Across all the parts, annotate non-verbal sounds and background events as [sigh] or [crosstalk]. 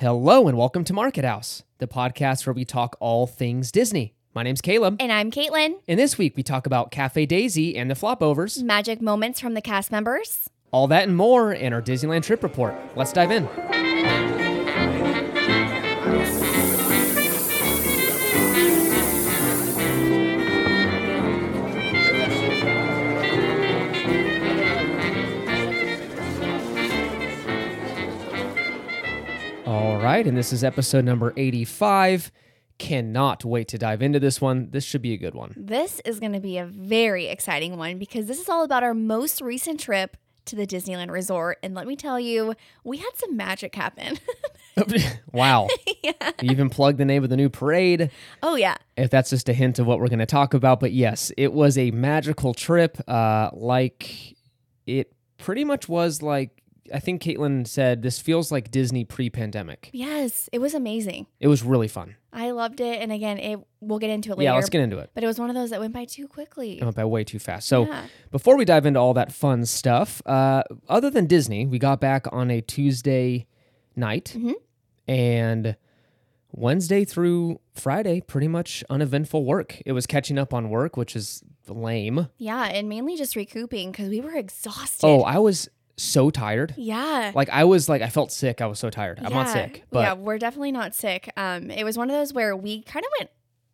Hello and welcome to Market House, the podcast where we talk all things Disney. My name's Caleb. And I'm Caitlin. And this week we talk about Cafe Daisy and the Flopovers, Magic moments from the cast members. all that and more in our Disneyland trip report. Let's dive in. Right, and this is episode number 85. Cannot wait to dive into this one. This should be a good one. This is going to be a very exciting one because this is all about our most recent trip to the Disneyland Resort. And let me tell you, we had some magic happen. [laughs] wow. [laughs] You even plugged the name of the new parade. oh, yeah. if that's just a hint of what we're going to talk about. But yes, it was a magical trip. Uh, like it pretty much was like I think Caitlin said this feels like Disney pre-pandemic. Yes, it was amazing. It was really fun. I loved it. And again, it we'll get into it later. Yeah, let's get into it. But it was one of those that went by too quickly. It went by way too fast. So Yeah. before we dive into all that fun stuff, uh, other than Disney, we got back on a Tuesday night, Mhm. and Wednesday through Friday, pretty much uneventful work. It was catching up on work, which is lame. Yeah, and mainly just recouping because we were exhausted. Oh, I was so tired. yeah. Like I was like I felt sick. I was so tired. I'm not sick, but yeah, we're definitely not sick. Um, it was one of those where we kind of went.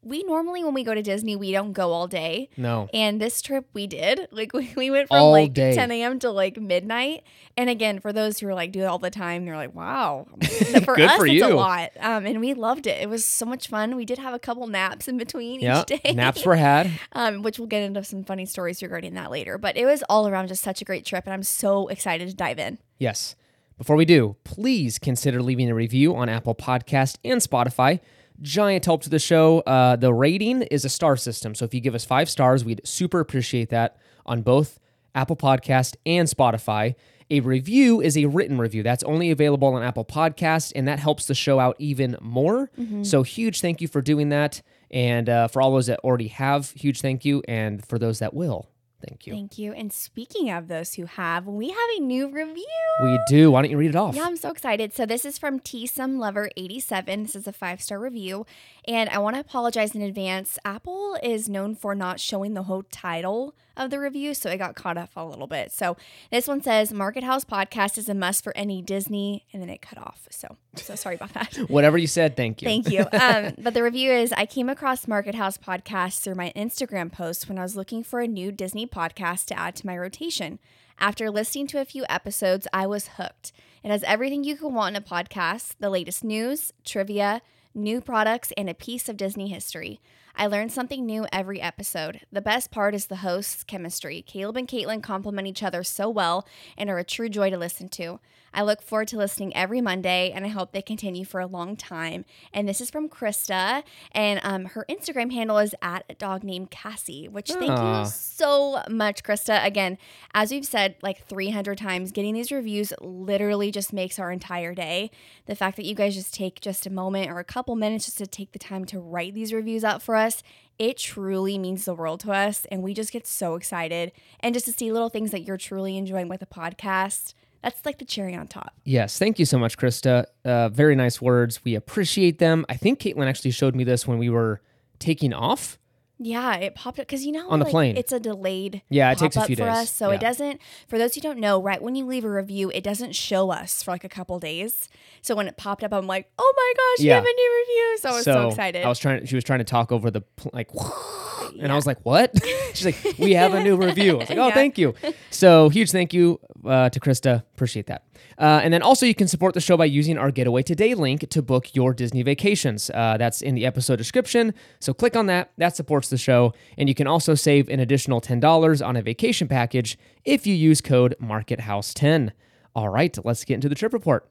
We normally when we go to Disney, we don't go all day. no. And this trip we did. [laughs] Like we, we went from All like day. 10 a.m. to like midnight. And again, for those who are like do it all the time, they're like, wow. [laughs] For Good us, for it's a lot. Um, and we loved it. It was so much fun. We did have a couple naps in between Yeah, each day. naps were had. [laughs] um, which we'll get into some funny stories regarding that later. But it was all around just such a great trip, and I'm so excited to dive in. Yes. Before we do, please consider leaving a review on Apple Podcast and Spotify. Giant help to the show. Uh, the rating is a star system, so if you give us five stars, we'd super appreciate that on both Apple Podcast and Spotify. A review is a written review. That's only available on Apple Podcast, and that helps the show out even more. So, huge thank you for doing that. And uh, for all those that already have, huge thank you. And for those that will, thank you. Thank you. And speaking of those who have, we have a new review. We do. Why don't you read it off? Yeah, I'm so excited. So this is from T Some Lover 87. This is a five star review, and I want to apologize in advance. Apple is known for not showing the whole title of the review, so it got caught up a little bit. So this one says Market House podcast is a must for any Disney, and then it cut off. So so sorry about that. [laughs] Whatever you said, thank you. Thank you. [laughs] Um, but the review is I came across Market House podcast through my Instagram post when I was looking for a new Disney podcast to add to my rotation. After listening to a few episodes, I was hooked. It has everything you could want in a podcast the latest news, trivia, new products, and a piece of Disney history. I learned something new every episode. The best part is the hosts' chemistry. Caleb and Caitlin complement each other so well and are a true joy to listen to. I look forward to listening every Monday, and I hope they continue for a long time. And this is from Krista, and um, her Instagram handle is at a dog named Cassie. Which thank Aw. you so much, Krista. Again, as we've said like 300 times, getting these reviews literally just makes our entire day. The fact that you guys just take just a moment or a couple minutes just to take the time to write these reviews out for us, it truly means the world to us. And we just get so excited. And just to see little things that you're truly enjoying with the podcast, that's like the cherry on top. Yes, thank you so much, Krista. Uh, very nice words. We appreciate them. I think Caitlin actually showed me this when we were taking off. Yeah, it popped up because you know On the like, plane. It's a delayed Yeah, it takes a few for days. us, so Yeah. it doesn't. For those who don't know, right when you leave a review, it doesn't show us for like a couple days. So when it popped up, I'm like, oh my gosh, you Yeah. have a new review! So I was so, excited. I was trying. She was trying to talk over the like, [laughs] and I was like, "What?" [laughs] She's like, "We have a new [laughs] review." I was like, "Oh, Yeah. thank you." So huge thank you uh, to Krista. Appreciate that. Uh, and then also you can support the show by using our Get Away Today link to book your Disney vacations. Uh, that's in the episode description. So click on that. That supports the show, and you can also save an additional ten dollars on a vacation package if you use code MarketHouse10. All right, let's get into the trip report.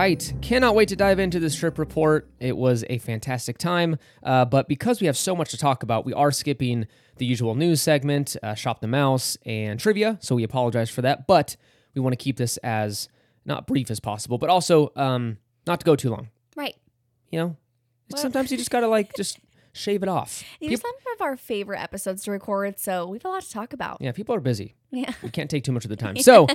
Right. Cannot wait to dive into this trip report. It was a fantastic time. Uh, but because we have so much to talk about, we are skipping the usual news segment, uh, Shop the Mouse, and trivia. So we apologize for that. But we want to keep this as not brief as possible, but also um, not to go too long. right. You know, Well- sometimes you just got to like just [laughs] shave it off. These are some of our favorite episodes to record, so we have a lot to talk about. Yeah, people are busy. Yeah. We can't take too much of the time. [laughs] So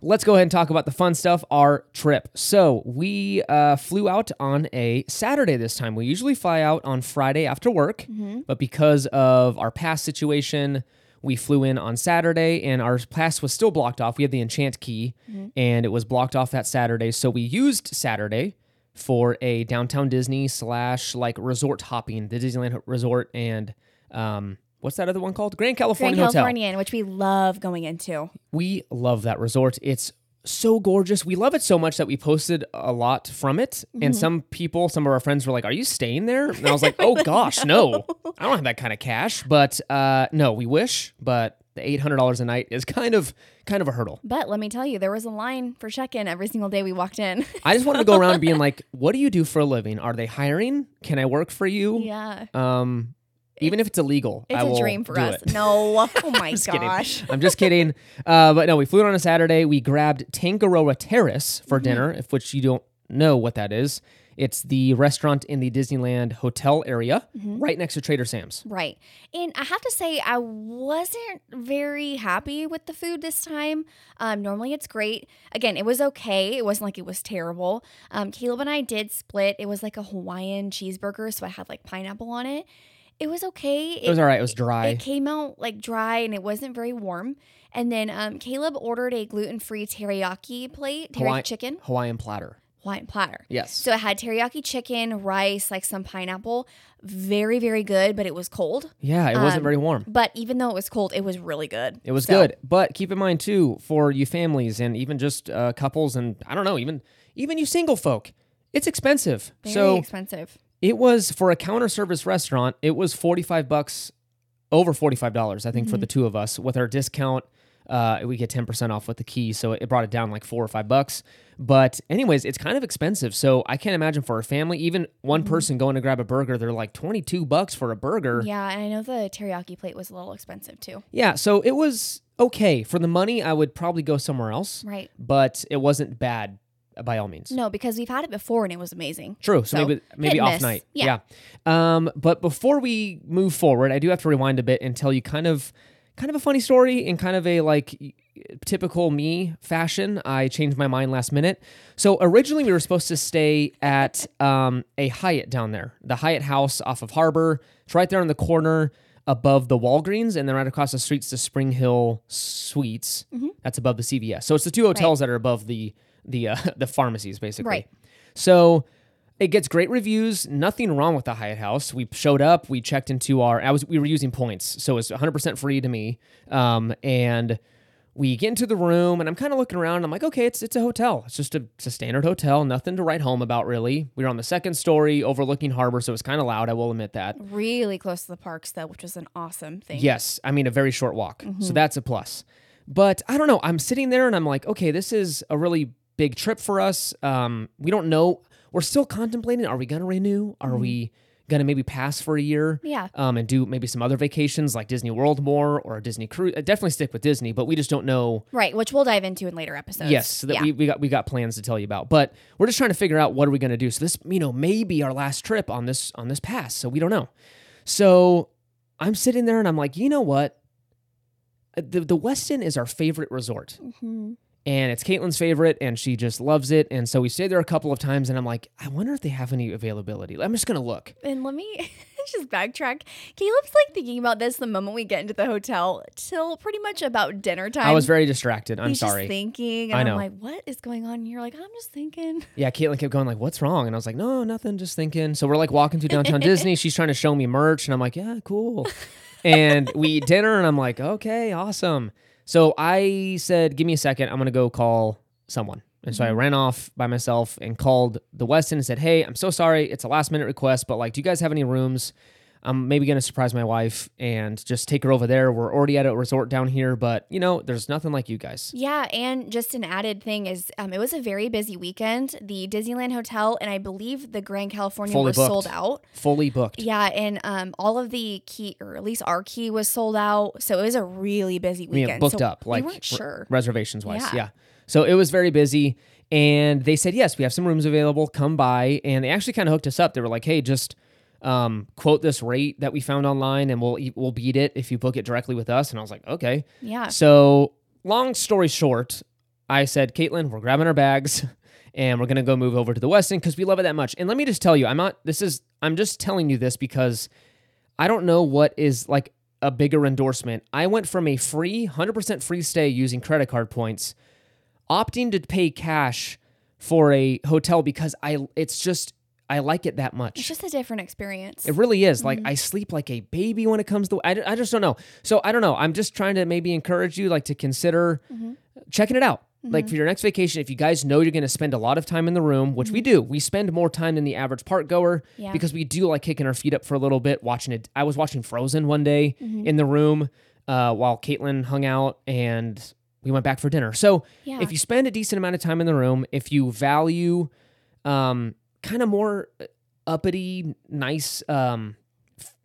let's go ahead and talk about the fun stuff our trip. So we uh, flew out on a Saturday this time. We usually fly out on Friday after work, but because of our pass situation, we flew in on Saturday and our pass was still blocked off. We had the enchant key and it was blocked off that Saturday. So we used Saturday for a downtown Disney slash like resort hopping, the Disneyland resort and um, what's that other one called? Grand California Grand Hotel. Californian, which we love going into. We love that resort. It's so gorgeous. We love it so much that we posted a lot from it. And some people, some of our friends were like, Are you staying there? And I was [laughs] like, Oh gosh, no. I don't have that kind of cash. But uh no, we wish, but the eight hundred dollars a night is kind of kind of a hurdle. But let me tell you, there was a line for check-in every single day we walked in. [laughs] I just wanted to go around [laughs] being like, What do you do for a living? Are they hiring? Can I work for you? yeah. Um even if it's illegal, It's I a dream for us. it. No. [laughs] Oh my kidding. gosh. I'm just kidding. Uh, but no, we flew in on a Saturday. We grabbed Tangaroa Terrace for dinner, if which you don't know what that is. It's the restaurant in the Disneyland hotel area, right next to Trader Sam's. Right. And I have to say, I wasn't very happy with the food this time. Um, normally it's great. Again, it was okay. It wasn't like it was terrible. Um, Caleb and I did split. It was like a Hawaiian cheeseburger, so I had like pineapple on it. It was okay. It was all right. It was dry. It came out like dry and it wasn't very warm. And then um, Caleb ordered a gluten free teriyaki plate, teriyaki Hawaii- chicken, Hawaiian platter. Hawaiian platter. Yes. So it had teriyaki chicken, rice, like some pineapple. Very, very good, but it was cold. yeah, it wasn't um, very warm. But even though it was cold, it was really good. It was So, good, but keep in mind too, for you families and even just uh, couples, and I don't know, even even you single folk, it's expensive. Very so expensive. It was for a counter service restaurant. It was forty five bucks, over forty five dollars, I think, Mm-hmm. for the two of us. With our discount, uh, we get ten percent off with the key, so it brought it down like four or five bucks. But anyways, it's kind of expensive. So I can't imagine for a family, even one Mm-hmm. person going to grab a burger, they're like twenty two bucks for a burger. Yeah, and I know the teriyaki plate was a little expensive too. Yeah, so it was okay for the money. I would probably go somewhere else, Right. but it wasn't bad by all means. No, because we've had it before and it was amazing. True. So, So, maybe maybe off miss. night. Yeah. Yeah. Um, but before we move forward, I do have to rewind a bit and tell you kind of kind of a funny story in kind of a like typical me fashion. I changed my mind last minute. So originally we were supposed to stay at um, a Hyatt down there, the Hyatt House off of Harbor. It's right there on the corner above the Walgreens, and then right across the street's the Spring Hill Suites. Mm-hmm. That's above the CVS. So it's the two hotels that are above the the uh, [laughs] the pharmacies, basically. Right. So it gets great reviews. Nothing wrong with the Hyatt House. We showed up. We checked into our. I was. We were using points, so it's 100 percent free to me. Um, and we get into the room, and I'm kind of looking around. And I'm like, okay, it's it's a hotel. It's just a, it's a standard hotel. Nothing to write home about, really. We were on the second story, overlooking harbor, so it's kind of loud. I will admit that. Really close to the parks though, which was an awesome thing. Yes, I mean a very short walk. Mm-hmm. So that's a plus. But I don't know. I'm sitting there and I'm like, okay, this is a really big trip for us. Um, we don't know. We're still contemplating. Are we going to renew? Are we going to maybe pass for a year? Mm-hmm. Yeah. Um, and do maybe some other vacations like Disney World more or a Disney cruise. Uh, definitely stick with Disney, but we just don't know. Right, which we'll dive into in later episodes. Yes, so that yeah. we, we got we got plans to tell you about, but we're just trying to figure out what are we going to do. So this, you know, may be our last trip on this on this pass. So we don't know. So I'm sitting there and I'm like, you know what? Uh, The the Westin is our favorite resort, Mhm. And it's Caitlin's favorite, and she just loves it. And so we stayed there a couple of times, and I'm like, I wonder if they have any availability. I'm just gonna look. And let me [laughs] just backtrack. Caleb's like thinking about this the moment we get into the hotel till pretty much about dinner time. I was very distracted. I'm sorry. He's sorry. Just thinking, and I I'm know. like, "What is going on?" And you're like, "I'm just thinking." [laughs] Yeah, Caitlin kept going like, "What's wrong?" And I was like, "No, nothing. Just thinking." So we're like walking through downtown [laughs] Disney. She's trying to show me merch, and I'm like, "Yeah, cool." and we eat dinner, and I'm like, "Okay, awesome." So I said, "Give me a second. I'm gonna go call someone." And so I mm-hmm. ran off by myself and called the Westin and said, "Hey, I'm so sorry. It's a last minute request, but like, do you guys have any rooms?" I'm maybe gonna surprise my wife and just take her over there. We're already at a resort down here, but you know, there's nothing like you guys. Yeah, and just an added thing is, um, it was a very busy weekend. The Disneyland Hotel and I believe the Grand California Fully were booked. sold out. Fully booked. Yeah, and um, all of the key, or at least our key, was sold out. So it was a really busy weekend. booked So up, like we weren't re- sure. reservations wise. Yeah. Yeah. So it was very busy. And they said, yes, we have some rooms available. Come by. And they actually kind of hooked us up. They were like, hey, just Um, quote this rate that we found online, and we'll we'll beat it if you book it directly with us." And I was like, "Okay." Yeah. So, long story short, I said, Caitlin, we're grabbing our bags [laughs] and we're going to go move over to the Westin because we love it that much. And let me just tell you, I'm not, this is, I'm just telling you this because I don't know what is like a bigger endorsement. I went from a free, 100% free stay using credit card points, opting to pay cash for a hotel because I, it's just, I like it that much. It's just a different experience. It really is. Like mm-hmm. I sleep like a baby when it comes to. I, I just don't know. So I don't know. I'm just trying to maybe encourage you like to consider mm-hmm. checking it out. Like mm-hmm. for your next vacation, if you guys know you're going to spend a lot of time in the room, which we do, we spend more time than the average park goer Yeah. because we do like kicking our feet up for a little bit, watching it. I was watching Frozen one day in the room uh, while Caitlin hung out, and we went back for dinner. So Yeah. if you spend a decent amount of time in the room, if you value um, kind of more uppity, nice, um,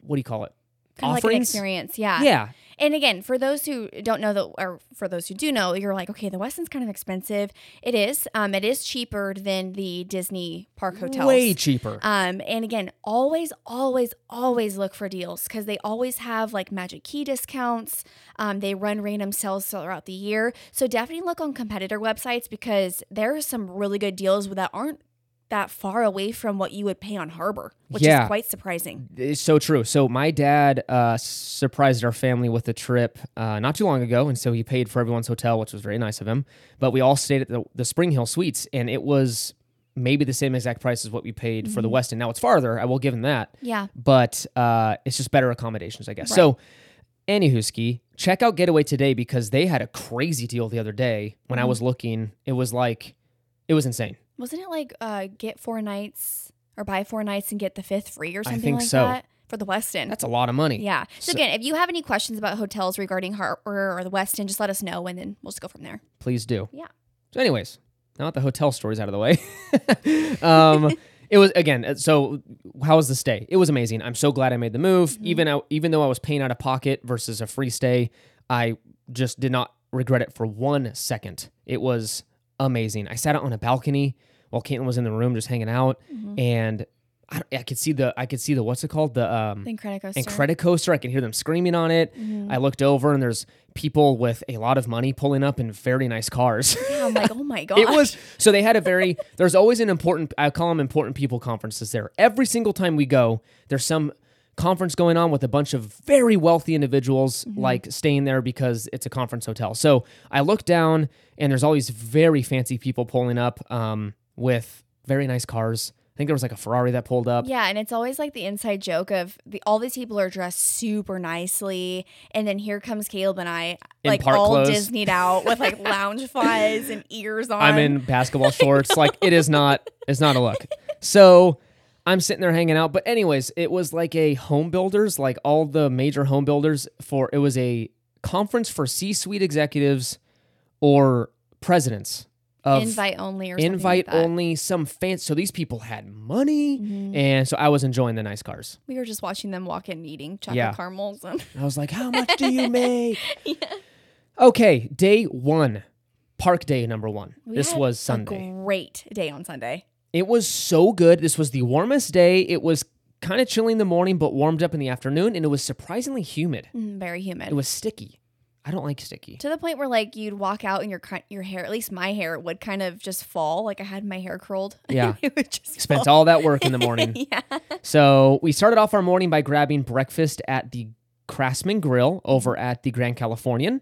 what do you call it? kind of like an experience. Yeah. Yeah. And again, for those who don't know that, or for those who do know, you're like, okay, the Westin's kind of expensive. It is. Um, it is cheaper than the Disney park hotels. Way cheaper. Um, and again, always, always, always look for deals because they always have like magic key discounts. Um, they run random sales throughout the year. So definitely look on competitor websites because there are some really good deals that aren't that far away from what you would pay on Harbor, which Yeah. is quite surprising. It's so true. So my dad uh, surprised our family with a trip uh, not too long ago, and so he paid for everyone's hotel, which was very nice of him. But we all stayed at the, the Spring Hill Suites, and it was maybe the same exact price as what we paid for the Westin. Now it's farther. I will give him that. Yeah. but uh, it's just better accommodations, I guess. So, anywho, ski, check out Get Away Today because they had a crazy deal the other day when Mm-hmm. I was looking. It was like, it was insane. Wasn't it like uh, get four nights or buy four nights and get the fifth free or something think like so. that for the Westin? That's a lot of money. yeah. So, So- again, if you have any questions about hotels regarding Harbor or the Westin, just let us know and then we'll just go from there. Please do. Yeah. So, anyways, now that the hotel story's out of the way, [laughs] um, [laughs] it was again. uh, So, how was the stay? It was amazing. I'm so glad I made the move. Mm-hmm. Even out, even though I was paying out of pocket versus a free stay, I just did not regret it for one second. It was amazing. I sat out on a balcony while Caitlin was in the room just hanging out, Mm-hmm. and I, I could see the I could see the what's it called the um The Incredicoaster. and credit coaster. I can hear them screaming on it. Mm-hmm. I looked over and there's people with a lot of money pulling up in very nice cars. Yeah, I'm like, oh my god. [laughs] it was so they had a very there's always an important I call them important people conferences there. Every single time we go, there's some conference going on with a bunch of very wealthy individuals like staying there because it's a conference hotel. So I look down and there's all these very fancy people pulling up um, with very nice cars. I think there was like a Ferrari that pulled up. Yeah, and it's always like the inside joke of the all these people are dressed super nicely, and then here comes Caleb and I, In like all clothes. Disneyed out with like [laughs] Loungeflys and ears on. I'm in basketball shorts. Like it is not it's not a look. [laughs] So I'm sitting there hanging out. But anyways, it was like a home builders, like all the major home builders for it was a conference for C-suite executives or presidents of invite only or something invite like that. only some fancy. So these people had money, Mm-hmm. and so I was enjoying the nice cars. We were just watching them walk in eating chocolate Yeah. caramels and I was like, "How much do you [laughs] make?" Okay, day one, park day number one. we this was a Sunday. great day on Sunday. It was so good. This was the warmest day. It was kind of chilly in the morning, but warmed up in the afternoon, and it was surprisingly humid. Mm, very humid. It was sticky. I don't like sticky. to the point where like you'd walk out and your your hair, at least my hair, would kind of just fall. Like I had my hair curled. [laughs] Yeah. it would just Spent fall. all that work in the morning. [laughs] yeah. So we started off our morning by grabbing breakfast at the Craftsman Grill over at the Grand Californian.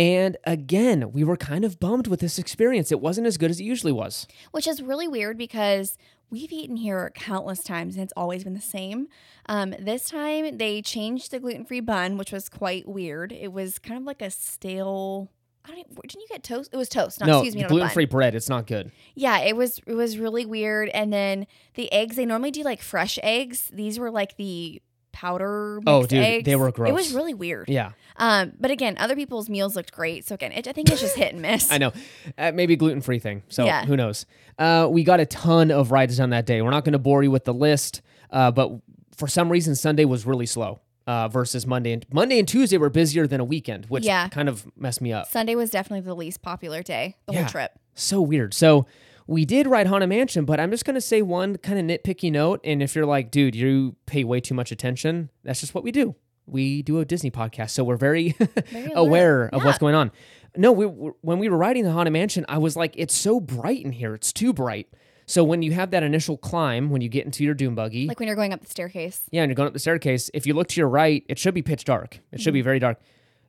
And again, we were kind of bummed with this experience. It wasn't as good as it usually was. which is really weird because we've eaten here countless times and it's always been the same. Um, this time they changed the gluten free bun, which was quite weird. It was kind of like a stale. I don't. Even, didn't you get toast? It was toast. Not, no, excuse me. Gluten free bread. It's not good. Yeah, it was. It was really weird. And then the eggs. They normally do like fresh eggs. These were like the powder. Oh, dude, eggs. they were gross. It was really weird. Yeah, Um, but again, other people's meals looked great. So again, it, I think it's just hit and miss. [laughs] I know. Uh, maybe gluten free thing. So Yeah. who knows? Uh, we got a ton of rides done that day. We're not going to bore you with the list, uh, but for some reason, Sunday was really slow uh, versus Monday. And Monday and Tuesday were busier than a weekend, which Yeah. kind of messed me up. Sunday was definitely the least popular day the Yeah. whole trip. So weird. So We did ride Haunted Mansion, but I'm just gonna say one kind of nitpicky note. And if you're like, dude, you pay way too much attention, that's just what we do. We do a Disney podcast, so we're very, [laughs] Very aware alert. of what's going on. No, we when we were riding the Haunted Mansion, I was like, it's so bright in here. It's too bright. So when you have that initial climb, when you get into your doom buggy, Like when you're going up the staircase. yeah, and you're going up the staircase, if you look to your right, it should be pitch dark. It should Mm-hmm. be very dark.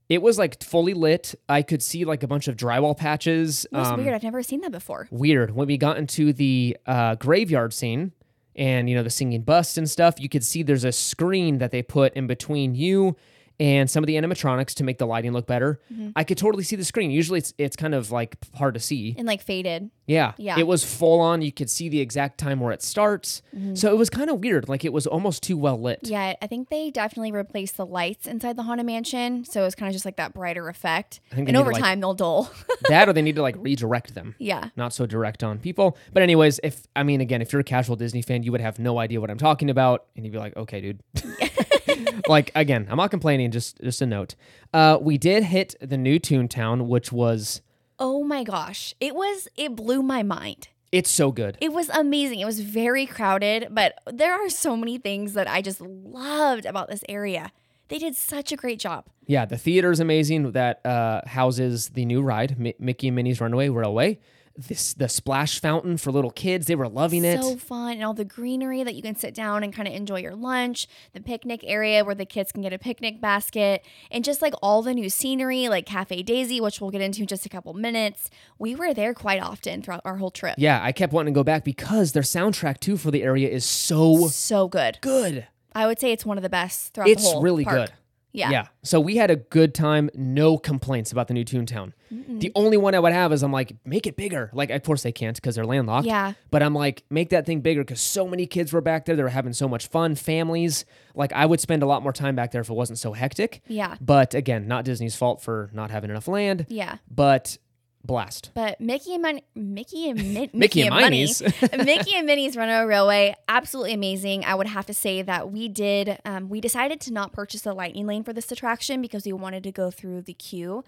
It was like fully lit. I could see like a bunch of drywall patches. It was um, weird. I've never seen that before. weird. When we got into the uh, graveyard scene and you know the singing busts and stuff, you could see there's a screen that they put in between you and some of the animatronics to make the lighting look better. Mm-hmm. I could totally see the screen. Usually it's it's kind of like hard to see. And like faded. Yeah. Yeah. It was full on. You could see the exact time where it starts. Mm-hmm. So it was kind of weird. Like it was almost too well lit. Yeah, I think they definitely replaced the lights inside the Haunted Mansion. So it's kind of just like that brighter effect. And over to, like- time, they'll dull. [laughs] that or they need to like redirect them. yeah. Not so direct on people. But anyways, if I mean again, if you're a casual Disney fan, you would have no idea what I'm talking about and you'd be like, "Okay, dude." [laughs] like again, I'm not complaining, just just a note. Uh we did hit the new Toontown, which was Oh my gosh. It was, it blew my mind. it's so good. It was amazing. It was very crowded, but there are so many things that I just loved about this area. They did such a great job. Yeah, the theater is amazing that uh, houses the new ride, Mi- Mickey and Minnie's Runaway Railway. This the splash fountain for little kids, they were loving it. So fun. And all the greenery that you can sit down and kind of enjoy your lunch, the picnic area where the kids can get a picnic basket, and just like all the new scenery, like Cafe Daisy, which we'll get into in just a couple minutes. We were there quite often throughout our whole trip. yeah, I kept wanting to go back because their soundtrack too for the area is so So good. good. I would say it's one of the best throughout It's the whole really park. good. Yeah. Yeah. So we had a good time. No complaints about the new Toontown. The only one I would have is I'm like, make it bigger. Like, of course they can't because they're landlocked. Yeah. But I'm like, make that thing bigger because so many kids were back there. They were having so much fun. Families. Like, I would spend a lot more time back there if it wasn't so hectic. Yeah. But again, not Disney's fault for not having enough land. Yeah. But blast. But Mickey and Min- Mickey and Min- [laughs] Mickey and Minnie- Minnie's. [laughs] [laughs] Mickey and Minnie's Runaway Railway, absolutely amazing. I would have to say that we did. Um, we decided to not purchase the lightning lane for this attraction because we wanted to go through the queue.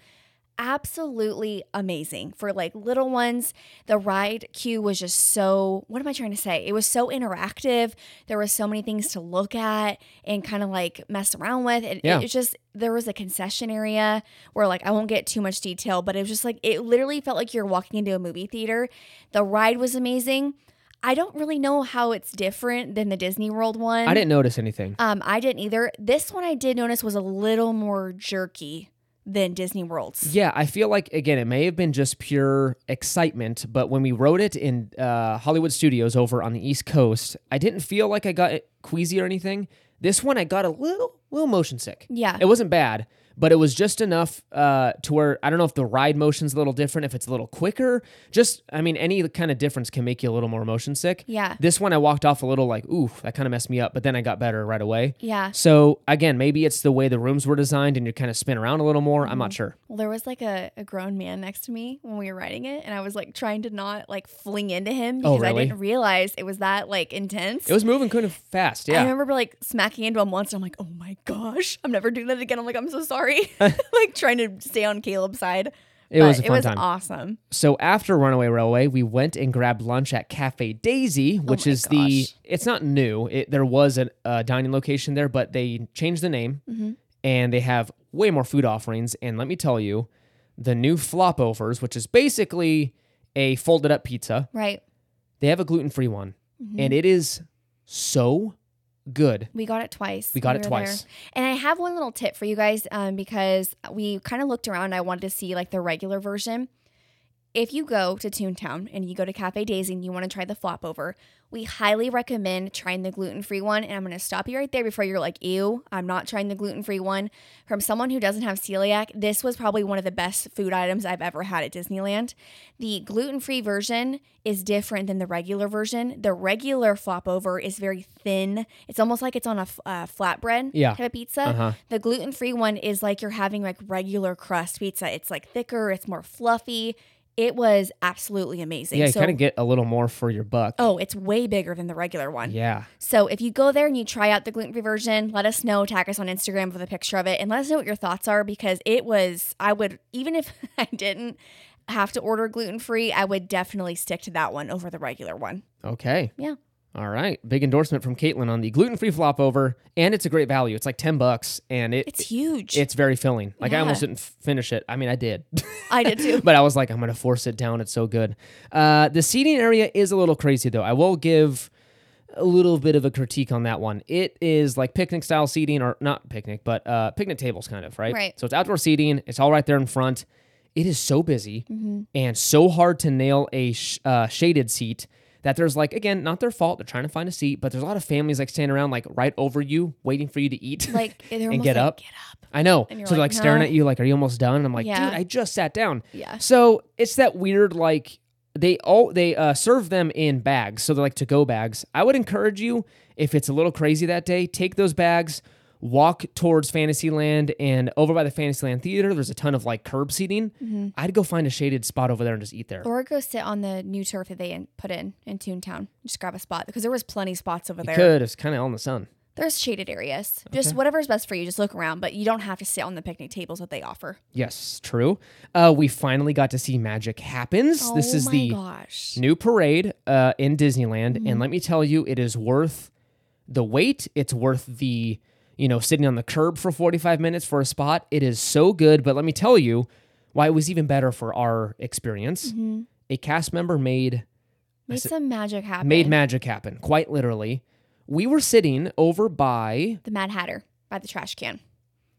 Absolutely amazing for like little ones. The ride queue was just so. What am I trying to say? It was so interactive. There were so many things to look at and kind of like mess around with. It, Yeah. it was just there was a concession area where like I won't get too much detail, but it was just like it literally felt like you're walking into a movie theater. The ride was amazing. I don't really know how it's different than the Disney World one. I didn't notice anything. Um, I didn't either. This one I did notice was a little more jerky than Disney World's. Yeah, I feel like again it may have been just pure excitement, but when we rode it in uh, Hollywood Studios over on the East Coast, I didn't feel like I got queasy or anything. This one I got a little little motion sick. Yeah. It wasn't bad, but it was just enough uh, to where I don't know if the ride motion's a little different, if it's a little quicker. Just I mean, any kind of difference can make you a little more motion sick. Yeah. This one I walked off a little like, ooh, that kind of messed me up, but then I got better right away. Yeah. So again, maybe it's the way the rooms were designed and you kind of spin around a little more. I'm not Mm-hmm. sure. Well, there was like a, a grown man next to me when we were riding it, and I was like trying to not like fling into him because Oh, really? I didn't realize it was that like intense. It was moving kind of fast. Yeah. I remember like smacking into him once, and I'm like, oh my gosh, I'm never doing that again. I'm like, I'm so sorry. [laughs] [laughs] like trying to stay on Caleb's side. It was a But fun it was time. awesome. So after Runaway Railway, we went and grabbed lunch at Cafe Daisy, which Oh is the. It's not new. It, there was a, a dining location there, but they changed the name, Mm-hmm. and they have way more food offerings. And let me tell you, the new flopovers, which is basically a folded up pizza, Right. they have a gluten free one, Mm-hmm. and it is so good. We got it twice. We got when it were there. twice. And I have one little tip for you guys um, because we kind of looked around. I wanted to see like the regular version. If you go to Toontown and you go to Cafe Daisy and you want to try the flop over, we highly recommend trying the gluten free one. And I'm going to stop you right there before you're like, ew, I'm not trying the gluten free one. From someone who doesn't have celiac, this was probably one of the best food items I've ever had at Disneyland. The gluten free version is different than the regular version. The regular flop over is very thin, it's almost like it's on a uh, flatbread Yeah. type of pizza. Uh-huh. The gluten free one is like you're having like regular crust pizza. It's like thicker, it's more fluffy. It was absolutely amazing. Yeah, you so, kind of get a little more for your buck. oh, it's way bigger than the regular one. Yeah. So if you go there and you try out the gluten free version, let us know. Tag us on Instagram with a picture of it, and let us know what your thoughts are because it was. I would even if [laughs] I didn't. have to order gluten free, I would definitely stick to that one over the regular one. Okay. Yeah. All right. Big endorsement from Caitlin on the gluten free flop over. And it's a great value. It's like 10 bucks and it It's huge. it's very filling. Like I almost didn't finish it. I mean, I did. I did too. [laughs] but I was like, I'm going to force it down. It's so good. Uh, the seating area is a little crazy, though. I will give a little bit of a critique on that one. It is like picnic style seating, or not picnic, but uh, picnic tables, kind of, right? Right. So it's outdoor seating. It's all right there in front. It is so busy Mm-hmm. and so hard to nail a sh- uh, shaded seat that there's like again not their fault they're trying to find a seat but there's a lot of families like standing around like right over you waiting for you to eat Like [laughs] they're and get like, up Get up. I know. And you're so they're like like, staring at you, like, "Are you almost done?" And I'm like, Yeah. "Dude, I just sat down." Yeah. So it's that weird, like they all they uh, serve them in bags, so they're like to go bags. I would encourage you if it's a little crazy that day, take those bags, walk towards Fantasyland, and over by the Fantasyland theater, there's a ton of like curb seating. Mm-hmm. I'd go find a shaded spot over there and just eat there. Or go sit on the new turf that they put in in Toontown. Just grab a spot because there was plenty spots over You there. could. It's kind of all in the sun. There's shaded areas. Just whatever's best for you. Just look around, but you don't have to sit on the picnic tables that they offer. Yes, true. Uh, we finally got to see Magic Happens. this oh is my the gosh. new parade uh, in Disneyland, Mm-hmm. and let me tell you, it is worth the wait. It's worth the you know sitting on the curb for 45 minutes for a spot. It is so good. But let me tell you why it was even better for our experience. Mm-hmm. A cast member made Made some magic happen. made magic happen, quite literally. We were sitting over by the Mad Hatter by the trash can.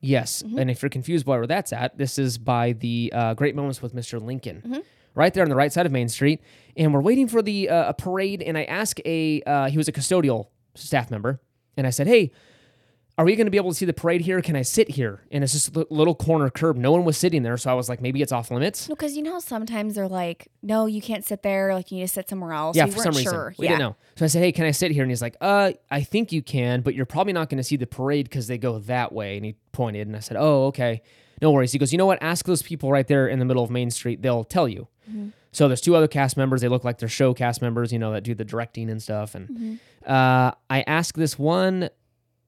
Yes, Mm-hmm. and if you're confused by where that's at, this is by the uh, Great Moments with Mr. Lincoln, Mm-hmm. right there on the right side of Main Street. And we're waiting for the uh, a parade. And I asked a uh, he was a custodial staff member, and I said, "Hey, are we going to be able to see the parade here? Can I sit here?" And it's just a little corner curb. No one was sitting there, so I was like, maybe it's off limits. No, because you know how sometimes they're like, no, you can't sit there. Like you need to sit somewhere else. Yeah, we for some sure. reason we yeah. didn't know. So I said, "Hey, can I sit here?" And he's like, "Uh, I think you can, but you're probably not going to see the parade because they go that way." And he pointed, and I said, "Oh, okay, no worries." He goes, "You know what? Ask those people right there in the middle of Main Street. They'll tell you." So there's two other cast members. They look like they're show cast members, you know, that do the directing and stuff. And uh, I asked this one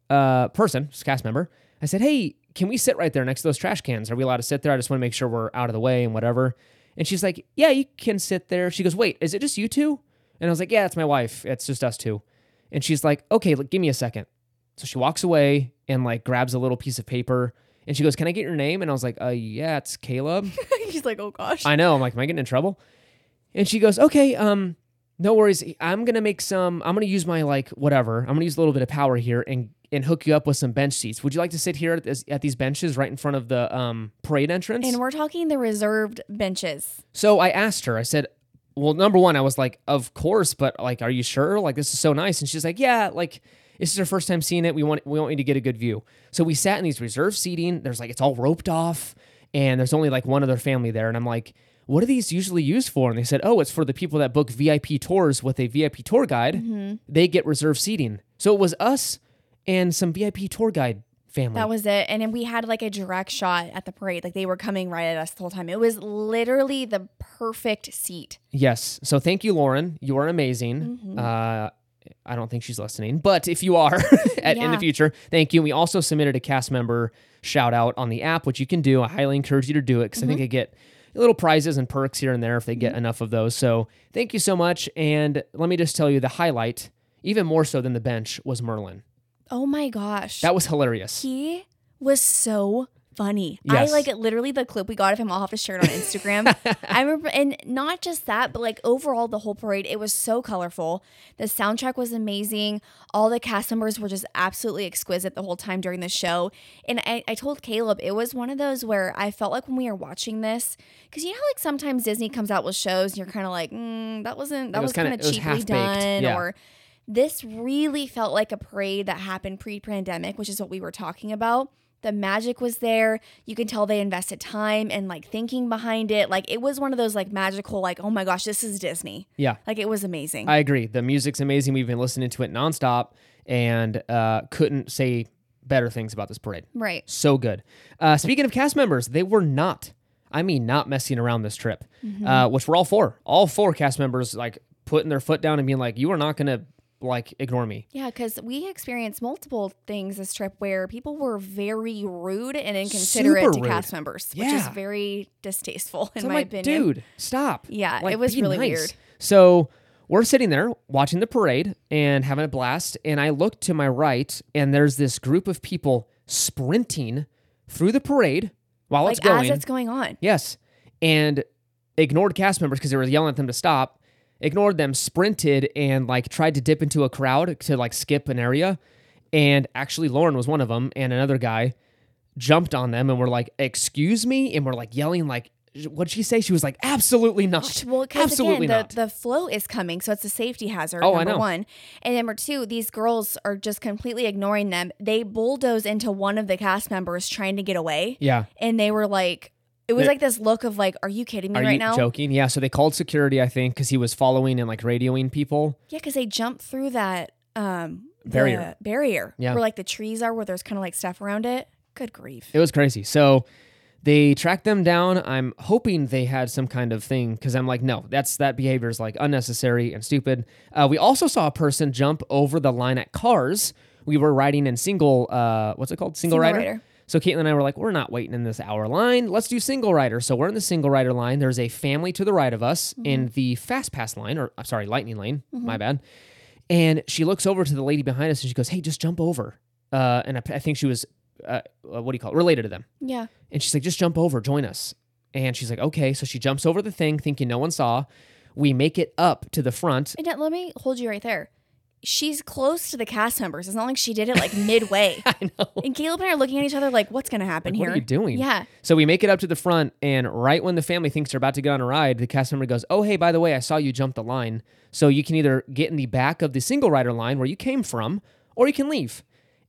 uh, person, cast member, I said, "Hey, can we sit right there next to those trash cans? Are we allowed to sit there? I just want to make sure we're out of the way and whatever." And she's like, "Yeah, you can sit there." She goes, "Wait, is it just you two? And I was like, "Yeah, it's my wife. It's just us two. And she's like, "Okay, look, give me a second. So she walks away and like grabs a little piece of paper and she goes, "Can I get your name?" And I was like, "Uh, yeah, it's Caleb." [laughs] He's like, oh gosh. I know. I'm like, "Am I getting in trouble?" And she goes, "Okay, um, no worries. I'm gonna make some. I'm gonna use my like whatever. I'm gonna use a little bit of power here and and hook you up with some bench seats. Would you like to sit here at, this, at these benches right in front of the um parade entrance?" and we're talking the reserved benches. So I asked her, I said, well, number one, I was like, of course, but like, are you sure? Like, this is so nice. And she's like, yeah, like, this is her first time seeing it. We want, we want you to get a good view. So we sat in these reserved seating. There's like, it's all roped off and there's only like one other family there. And I'm like, what are these usually used for? And they said, oh, it's for the people that book VIP tours with a VIP tour guide. They get reserved seating. So it was us and some VIP tour guide family. That was it. And then we had like a direct shot at the parade. Like they were coming right at us the whole time. It was literally the perfect seat. Yes. So thank you, Lauren. You are amazing. Mm-hmm. Uh, I don't think she's listening, but if you are [laughs] at, in the future, thank you. We also submitted a cast member shout out on the app, which you can do. I highly encourage you to do it because I Mm-hmm. think I get little prizes and perks here and there if they get enough of those. So thank you so much. And let me just tell you the highlight, even more so than the bench, was Merlin. Oh my gosh. That was hilarious. he was so funny. Yes. I like it literally the clip we got of him. I'll have to share it on Instagram. [laughs] I remember, and not just that, but like overall, the whole parade, it was so colorful. The soundtrack was amazing. All the cast members were just absolutely exquisite the whole time during the show. And I, I told Caleb, it was one of those where I felt like when we were watching this, because you know, like sometimes Disney comes out with shows and you're kind of like, mm, that wasn't, that It was was, kind of cheaply done. Yeah. Or this really felt like a parade that happened pre-pandemic, which is what we were talking about. The magic was there. You can tell they invested time and like thinking behind it. Like it was one of those like magical, like, oh my gosh, this is Disney. Yeah. Like it was amazing. I agree. The music's amazing. We've been listening to it nonstop and uh, couldn't say better things about this parade. right. So good. Uh, speaking of cast members, they were not, I mean, not messing around this trip, Mm-hmm. uh, which we're all for. All for cast members like putting their foot down and being like, you are not going to like ignore me. Yeah, because we experienced multiple things this trip where people were very rude and inconsiderate Super to rude. cast members, which is very distasteful in So my like, opinion. dude, stop. Yeah, Like, it was really nice. weird. So we're sitting there watching the parade and having a blast. And I look to my right, and there's this group of people sprinting through the parade while Like it's going. as it's going on. yes. And ignored cast members because they were yelling at them to stop. Ignored them, sprinted, and like tried to dip into a crowd to like skip an area. And actually, Lauren was one of them, and another guy jumped on them and were like, "Excuse me," and we're like yelling like. What'd she say? She was like, absolutely not. Well, because Absolutely again, not. the, the flow is coming, so it's a safety hazard. Oh, I number know. one, and number two, these girls are just completely ignoring them. They bulldoze into one of the cast members trying to get away, yeah. and they were like, it was They're- like this look of like, "Are you kidding me Are right you now?" joking? Yeah. So they called security, I think, because he was following and like radioing people. Yeah, because they jumped through that um Barrier. barrier, Yeah. where like the trees are, where there's kind of like stuff around it. Good grief! It was crazy. So they tracked them down. I'm hoping they had some kind of thing because I'm like, no, that's that behavior is like unnecessary and stupid. Uh, we also saw a person jump over the line at cars. We were riding in single, uh, what's it called? Single, Single rider. rider. So Caitlin and I were like, we're not waiting in this hour line. Let's do single rider. So we're in the single rider line. There's a family to the right of us in the fast pass line, or I'm sorry, lightning lane. My bad. And she looks over to the lady behind us and she goes, "Hey, just jump over." Uh, and I, I think she was, uh, uh, what do you call it? Related to them. Yeah, And she's like, just jump over, join us. And she's like, okay. So she jumps over the thing, thinking no one saw. We make it up to the front. and let me hold you right there. She's close to the cast members. It's not like she did it like [laughs] midway. [laughs] I know. And Caleb and I are looking at each other like, "What's going to happen Like, here?" what are you doing? Yeah, So we make it up to the front, and right when the family thinks they're about to get on a ride, the cast member goes, "Oh, hey, by the way, I saw you jump the line. So you can either get in the back of the single rider line where you came from, or you can leave."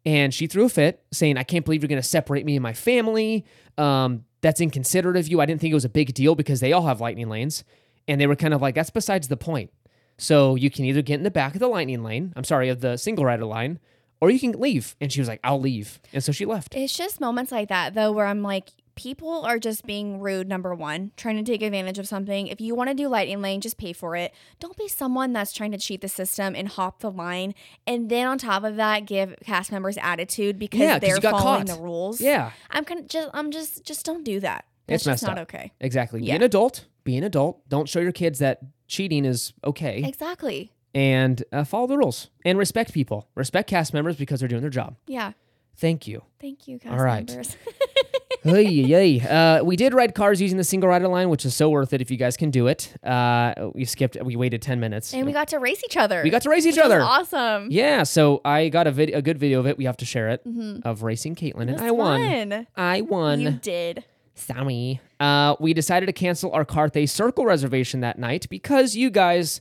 And she threw a fit, saying, "I can't believe you're going to separate me and my family. Um, that's inconsiderate of you. I didn't think it was a big deal because they all have lightning lanes." And they were kind of like, "That's besides the point." So you can either get in the back of the lightning lane, I'm sorry, of the single rider line, or you can leave. And she was like, I'll leave. And so she left. it's just moments like that though where I'm like, people are just being rude. Number one, trying to take advantage of something. If you want to do lightning lane, just pay for it. Don't be someone that's trying to cheat the system and hop the line, and then on top of that, give cast members attitude because Yeah, they're following caught. the rules. Yeah, I'm kind of just, I'm just, just don't do that. That's It's just messed not up. okay. exactly. Be an adult. Be an adult. Don't show your kids that cheating is okay. Exactly. And uh, follow the rules and respect people. Respect cast members because they're doing their job. Yeah. Thank you. Thank you, cast All right. members. [laughs] hey, yay. Uh, we did ride cars using the single rider line, which is so worth it if you guys can do it. Uh, we skipped, we waited 10 minutes. and we got to race each other. We got to race each other. awesome. Yeah, so I got a vid- a good video of it. We have to share it of racing Caitlin, Mm-hmm. And I won. fun. I won. You did. Sorry. Uh, we decided to cancel our Carthay Circle reservation that night because you guys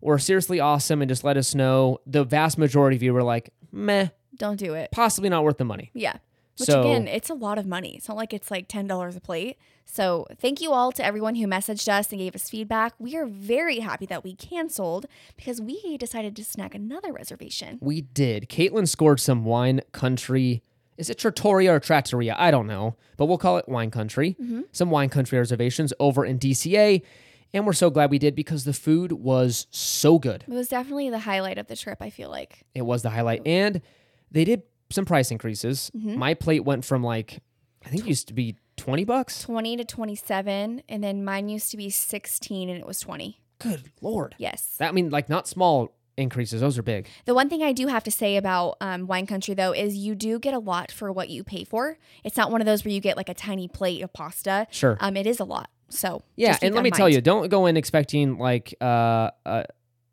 were seriously awesome and just let us know. The vast majority of you were like, meh, Don't do it. possibly not worth the money. Yeah. Which So- again, it's a lot of money. It's not like it's like ten dollars a plate. So thank you all to everyone who messaged us and gave us feedback. We are very happy that we canceled because we decided to snag another reservation. We did. Caitlin scored some wine country. Is it Trattoria or Trattoria? I don't know, but we'll call it wine country. Mm-hmm. Some wine country reservations over in DCA. And we're so glad we did because the food was so good. It was definitely the highlight of the trip, I feel like. It was the highlight. And they did some price increases. Mm-hmm. My plate went from like, I think it used to be 20 bucks. 20 to 27 and then mine used to be 16 and it was 20. Good Lord. Yes. That I mean, like not small increases. Those are big. The one thing I do have to say about um, Wine Country, though, is you do get a lot for what you pay for. It's not one of those where you get like a tiny plate of pasta. Sure. Um, it is a lot. So yeah, and let me in tell you, don't go in expecting like uh, uh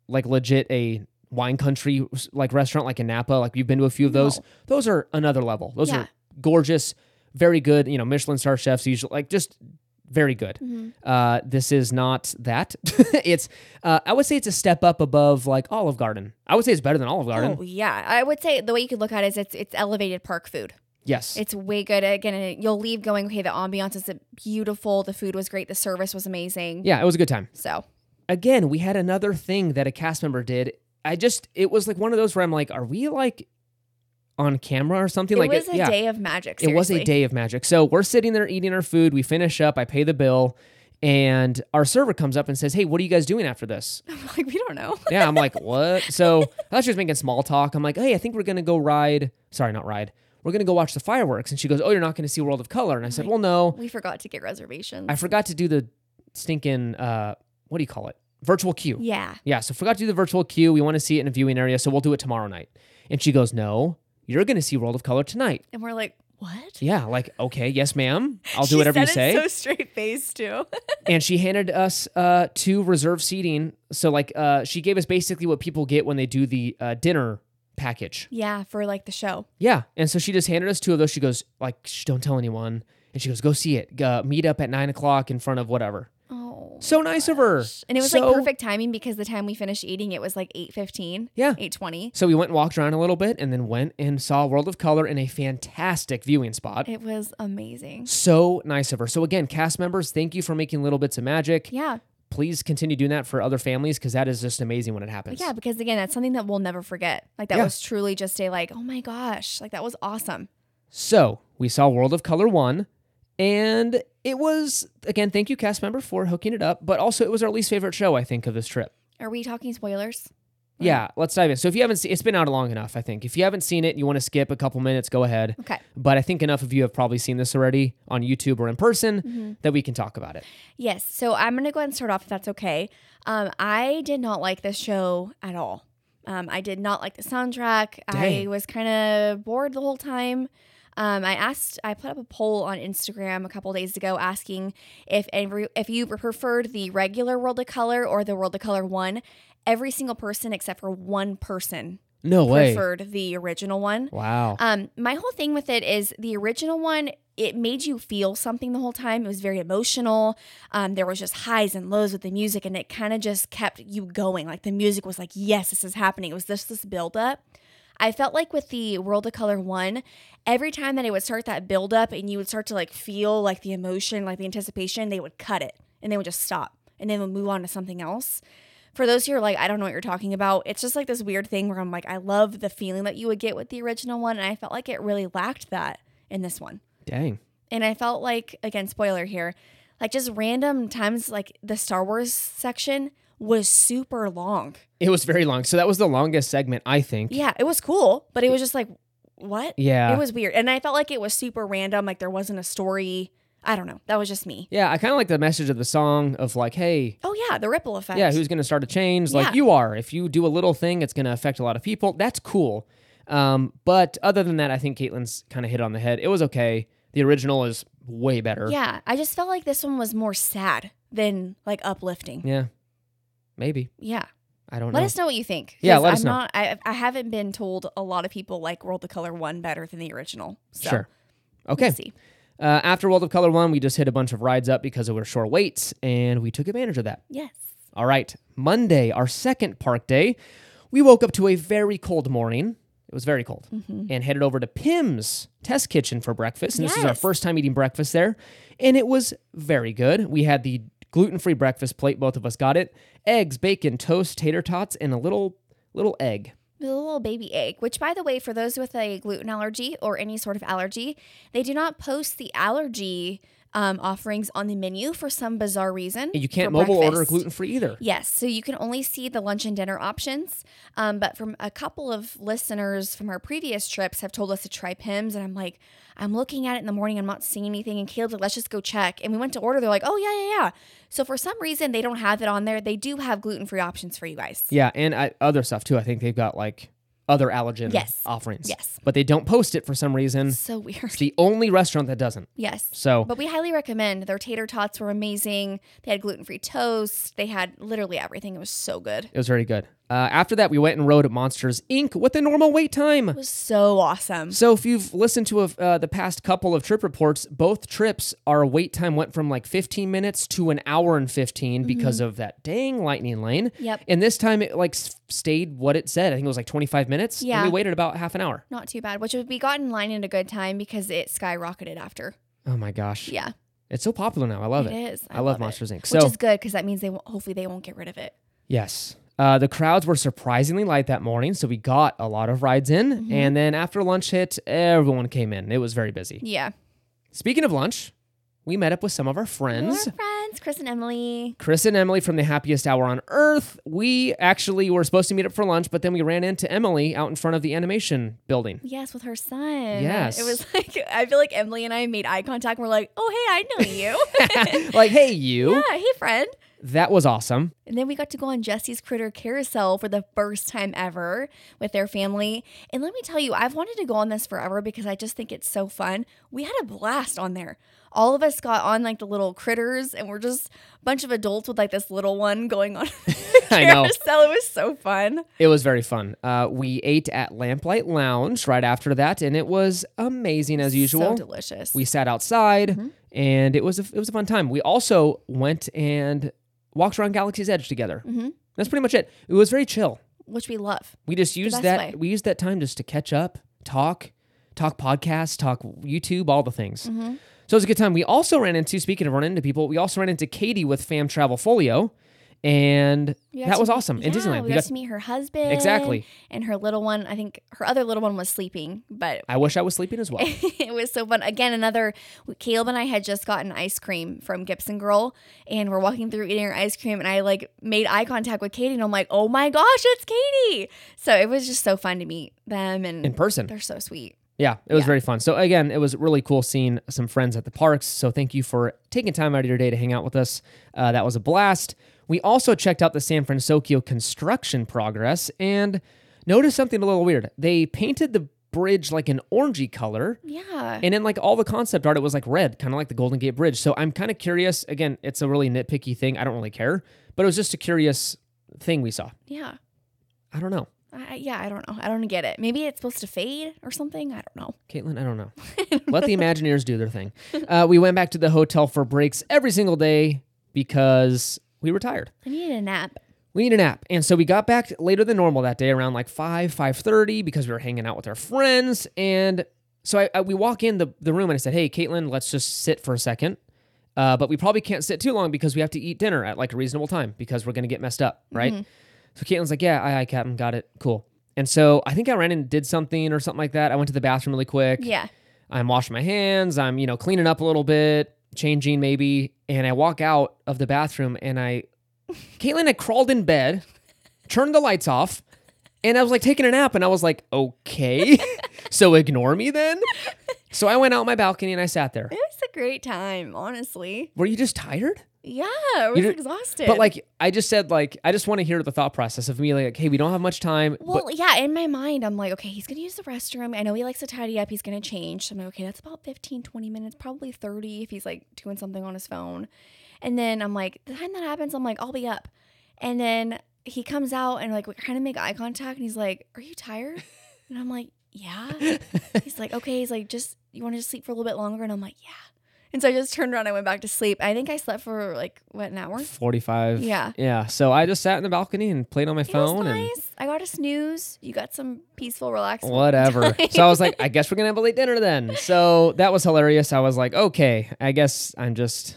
like legit a wine country like restaurant like in Napa. Like you've been to a few of those. No. Those are another level. Those Yeah. are gorgeous, very good. You know, Michelin star chefs usually like just very good. Mm-hmm. Uh, this is not that. [laughs] it's uh, I would say it's a step up above like Olive Garden. I would say it's better than Olive Garden. Oh yeah, I would say the way you could look at it is it's it's elevated park food. yes. It's way good. Again, you'll leave going, okay, the ambiance is beautiful, the food was great, the service was amazing. yeah, it was a good time. So again, we had another thing that a cast member did. I just it was like one of those where I'm like, are we like on camera or something? Like that. It was a yeah. day of magic. It was a day of magic. So we're sitting there eating our food. We finish up. I pay the bill, And our server comes up and says, Hey, what are you guys doing after this? [laughs] I'm like, we don't know. [laughs] Yeah, I'm like, What? So [laughs] I thought she was making small talk. I'm like, Hey, I think we're going to go ride. Sorry, not ride. We're going to go watch the fireworks. And she goes, Oh, you're not going to see World of Color. And I said, Well, no. We forgot to get reservations. I forgot to do the stinking, uh, what do you call it? Virtual queue. yeah. Yeah, so forgot to do the virtual queue. We want to see it in a viewing area, so we'll do it tomorrow night. And she goes, No, you're going to see World of Color tonight. And we're like, what? Yeah, like, okay, yes, ma'am. I'll do whatever you say. it so straight face too. [laughs] and she handed us uh, two reserve seating. So, like, uh, she gave us basically what people get when they do the uh, dinner package. yeah, for like the show. Yeah. And so she just handed us two of those. She goes, like, Shh, don't tell anyone. And she goes, go see it. Uh, meet up at nine o'clock in front of whatever. So nice of her. And it was So- like perfect timing because the time we finished eating, it was like eight fifteen. Yeah. Eight twenty. So we went and walked around a little bit and then went and saw World of Color in a fantastic viewing spot. It was amazing. So nice of her. So again, cast members, thank you for making little bits of magic. Yeah. Please continue doing that for other families because that is just amazing when it happens. Yeah, because again, that's something that we'll never forget. Like that Yeah. was truly just a like, oh my gosh, like that was awesome. So we saw World of Color 1, and it was, again, thank you, cast member, for hooking it up, but also it was our least favorite show, I think, of this trip. Are we talking spoilers? Yeah, let's dive in. So if you haven't seen it's been out long enough, I think. If you haven't seen it and you want to skip a couple minutes, go ahead. Okay. But I think enough of you have probably seen this already on YouTube or in person Mm-hmm. that we can talk about it. Yes. So I'm gonna go ahead and start off if that's okay. Um, I did not like this show at all. Um, I did not like the soundtrack. I was kind of bored the whole time. Um, I asked, I put up a poll on Instagram a couple days ago asking if every, if you preferred the regular World of Color or the World of Color one. Every single person except for one person No way. preferred the original one. Wow. Um, my whole thing with it is the original one. It made you feel something the whole time. It was very emotional. Um, there was just highs and lows with the music, and it kind of just kept you going. Like the music was like, "Yes, this is happening." It was just this build up. I felt like with the World of Color one, every time that it would start that build up, and you would start to like feel like the emotion, like the anticipation, they would cut it and they would just stop and then would move on to something else for those who are like, I don't know what you're talking about, it's just like this weird thing where I'm like, I love the feeling that you would get with the original one. And I felt like it really lacked that in this one. Dang. And I felt like, again, spoiler here, like just random times, like the Star Wars section was super long. It was very long. So that was the longest segment, I think. Yeah, it was cool, but it was just like, what? Yeah. It was weird. And I felt like it was super random. Like there wasn't a story. I don't know. That was just me. Yeah, I kind of like the message of the song of like, hey, Oh, yeah, the ripple effect. yeah, who's going to start a change? Like Yeah. you are. If you do a little thing, it's going to affect a lot of people. That's cool. Um, but other than that, I think Caitlin's kind of hit on the head. It was okay. The original is way better. Yeah, I just felt like this one was more sad than like uplifting. Yeah. Maybe. Yeah. I don't Let know. us know what you think. Yeah, let I'm us know. Not, I, I haven't been told a lot of people like World of Color 1 better than the original. So Sure. we'll Okay. see. Uh, after World of Color 1, we just hit a bunch of rides up because of our short waits, and we took advantage of that. Yes. All right. Monday, our second park day, we woke up to a very cold morning. It was very cold. And headed over to Pym's Test Kitchen for breakfast. And this is our first time eating breakfast there. And it was very good. We had the gluten free breakfast plate. Both of us got it eggs, bacon, toast, tater tots, and a little little egg. A little baby egg, which, by the way, for those with a gluten allergy or any sort of allergy, they do not post the allergy um, offerings on the menu for some bizarre reason. And you can't mobile order gluten free either. Yes, so you can only see the lunch and dinner options. Um, but from a couple of listeners from our previous trips have told us to try Pyms, and I'm like, I'm looking at it in the morning, I'm not seeing anything, and Caleb's like, let's just go check. And we went to order, they're like, oh yeah, yeah, yeah. So for some reason they don't have it on there. They do have gluten free options for you guys. Yeah. And I, other stuff too. I think they've got like other allergen Yes. offerings. Yes. But they don't post it for some reason. So weird. It's the only restaurant that doesn't. Yes. So But we highly recommend. Their tater tots were amazing. They had gluten free toast. They had literally everything. It was so good. It was very good. Uh, after that, we went and rode at Monsters Inc. with the normal wait time. It was so awesome. So if you've listened to a, uh, the past couple of trip reports, both trips, our wait time went from like 15 minutes to an hour and 15 because of that dang lightning lane. Mm-hmm. Yep. And this time it like s- stayed what it said. I think it was like 25 minutes. Yeah. And we waited about half an hour. Not too bad, which we got in line in a good time because it skyrocketed after. Oh my gosh. Yeah. It's so popular now. I love it. It is. I, love, Monsters Inc. Which So is good because that means they won't, hopefully they won't get rid of it. Yes. Uh, the crowds were surprisingly light that morning, so we got a lot of rides in. Mm-hmm. And then after lunch hit, everyone came in. It was very busy. Yeah. Speaking of lunch, we met up with some of our friends. Friends. friends, Chris and Emily. Chris and Emily from the happiest hour on earth. We actually were supposed to meet up for lunch, but then we ran into Emily out in front of the animation building. Yes, with her son. Yes. It was [laughs] like, I feel like Emily and I made eye contact and we're like, oh, hey, I know you. [laughs] like, hey, you. yeah, hey, friend. That was awesome. And then we got to go on Jessie's Critter Carousel for the first time ever with their family. And let me tell you, I've wanted to go on this forever because I just think it's so fun. We had a blast on there. All of us got on like the little critters, and we're just a bunch of adults with like this little one going on [laughs] [laughs] I know. carousel. It was so fun. It was very fun. Uh, we ate at Lamplight Lounge right after that, and it was amazing as usual. So delicious. we sat outside, and it was a, it was a fun time. We also went and walked around Galaxy's Edge together. Mm-hmm. That's pretty much it. It was very chill. which we love. We just used best that. way. We used that time just to catch up, talk, talk podcasts, talk YouTube, all the things. Mm-hmm. So it was a good time. We also ran into, speaking of running into people, we also ran into Katie with Fam Travel Folio, and that to- was awesome in yeah, Disneyland. We, We got, got- to meet her husband. Exactly. And her little one, I think her other little one was sleeping, but I wish I was sleeping as well. [laughs] it was so fun. Again, another Caleb and I had just gotten ice cream from Gibson Girl, and we're walking through eating our ice cream, and I like made eye contact with Katie, and I'm like, "Oh my gosh, it's Katie!" So it was just so fun to meet them, and In person. they're so sweet. Yeah, it was Yeah. very fun. So again, it was really cool seeing some friends at the parks. So thank you for taking time out of your day to hang out with us. Uh, that was a blast. We also checked out the San Francisco construction progress and noticed something a little weird. They painted the bridge like an orangey color. Yeah, And in like all the concept art, it was like red, kind of like the Golden Gate Bridge. So I'm kind of curious. Again, it's a really nitpicky thing. I don't really care, but it was just a curious thing we saw. yeah, I don't know. I, yeah. I don't know. I don't get it. Maybe it's supposed to fade or something. I don't know. Caitlin, I don't know. [laughs] Let the Imagineers do their thing. Uh, we went back to the hotel for breaks every single day because we were tired. I need a nap. We need a nap. And so we got back later than normal that day around like 5, 5.30 because we were hanging out with our friends. And so I, I, we walk in the, the room and I said, hey, Caitlin, let's just sit for a second. Uh, but we probably can't sit too long because we have to eat dinner at like a reasonable time because we're going to get messed up, right? So Caitlin's like, yeah, aye, aye, Captain, got it. Cool. And so I think I ran and did something or something like that. I went to the bathroom really quick. Yeah. I'm washing my hands. I'm, you know, cleaning up a little bit, changing maybe. And I walk out of the bathroom and I, Caitlin had crawled in bed, turned the lights off, and I was like taking a nap. And I was like, okay, [laughs] so ignore me then. So I went out my balcony and I sat there. It was a great time, honestly. Were you just tired? Yeah, I was You did- exhausted. But like, I just said, like, I just want to hear the thought process of me, like, hey, we don't have much time. Well, but yeah, in my mind, I'm like, okay, he's going to use the restroom. I know he likes to tidy up. He's going to change. So I'm like, okay, that's about 15, 20 minutes, probably 30 if he's like doing something on his phone. And then I'm like, the time that happens, I'm like, I'll be up. And then he comes out and like we kind of make eye contact and he's like, Are you tired? And I'm like, Yeah. [laughs] he's like, Okay. He's like, just you want to just sleep for a little bit longer? And I'm like, Yeah. And so I just turned around and went back to sleep. I think I slept for like what an hour. 45. Yeah. Yeah. So I just sat in the balcony and played on my It was phone and nice. I got a snooze. You got some peaceful, relaxing. [laughs] whatever. time. so I was like, I guess we're gonna have a late dinner then. So that was hilarious. I was like, okay, I guess I'm just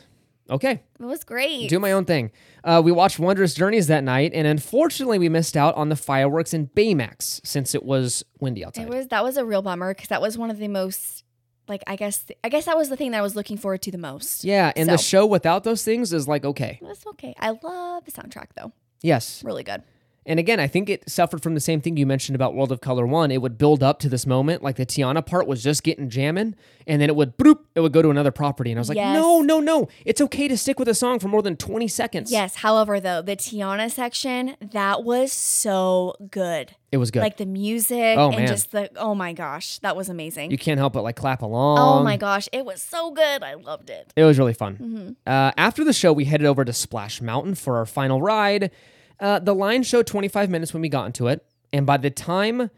okay, It was great. do my own thing. Uh, we watched Wondrous Journeys that night, and unfortunately, we missed out on the fireworks in Baymax since it was windy outside. It was that was a real bummer because that was one of the most like I guess I guess that was the thing that I was looking forward to the most. yeah, and the show without those things is like okay, That's okay. I love the soundtrack though. yes. Really good. And again, I think it suffered from the same thing you mentioned about World of Color 1. It would build up to this moment, like the Tiana part was just getting jamming, and then it would bloop, it would go to another property. And I was like, Yes. no, no, no. It's okay to stick with a song for more than 20 seconds. Yes. However, though the Tiana section that was so good. It was good. Like the music Oh, and man. just the oh my gosh, that was amazing. you can't help but like clap along. oh my gosh, it was so good. I loved it. It was really fun. Mm-hmm. Uh, after the show, we headed over to Splash Mountain for our final ride. Uh, the line showed 25 minutes when we got into it, and by the time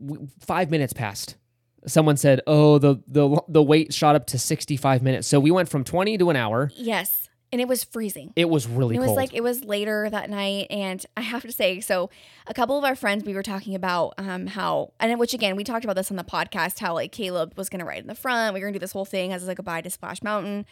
w- five minutes passed, someone said, "Oh, the the the wait shot up to 65 minutes." So we went from 20 to an hour. Yes. And it was freezing. It was really it was cold. like it was later that night and i have to say so a couple of our friends we were talking about um how and which again we talked about this on the podcast how like caleb was gonna ride in the front we were gonna do this whole thing as like a goodbye to splash mountain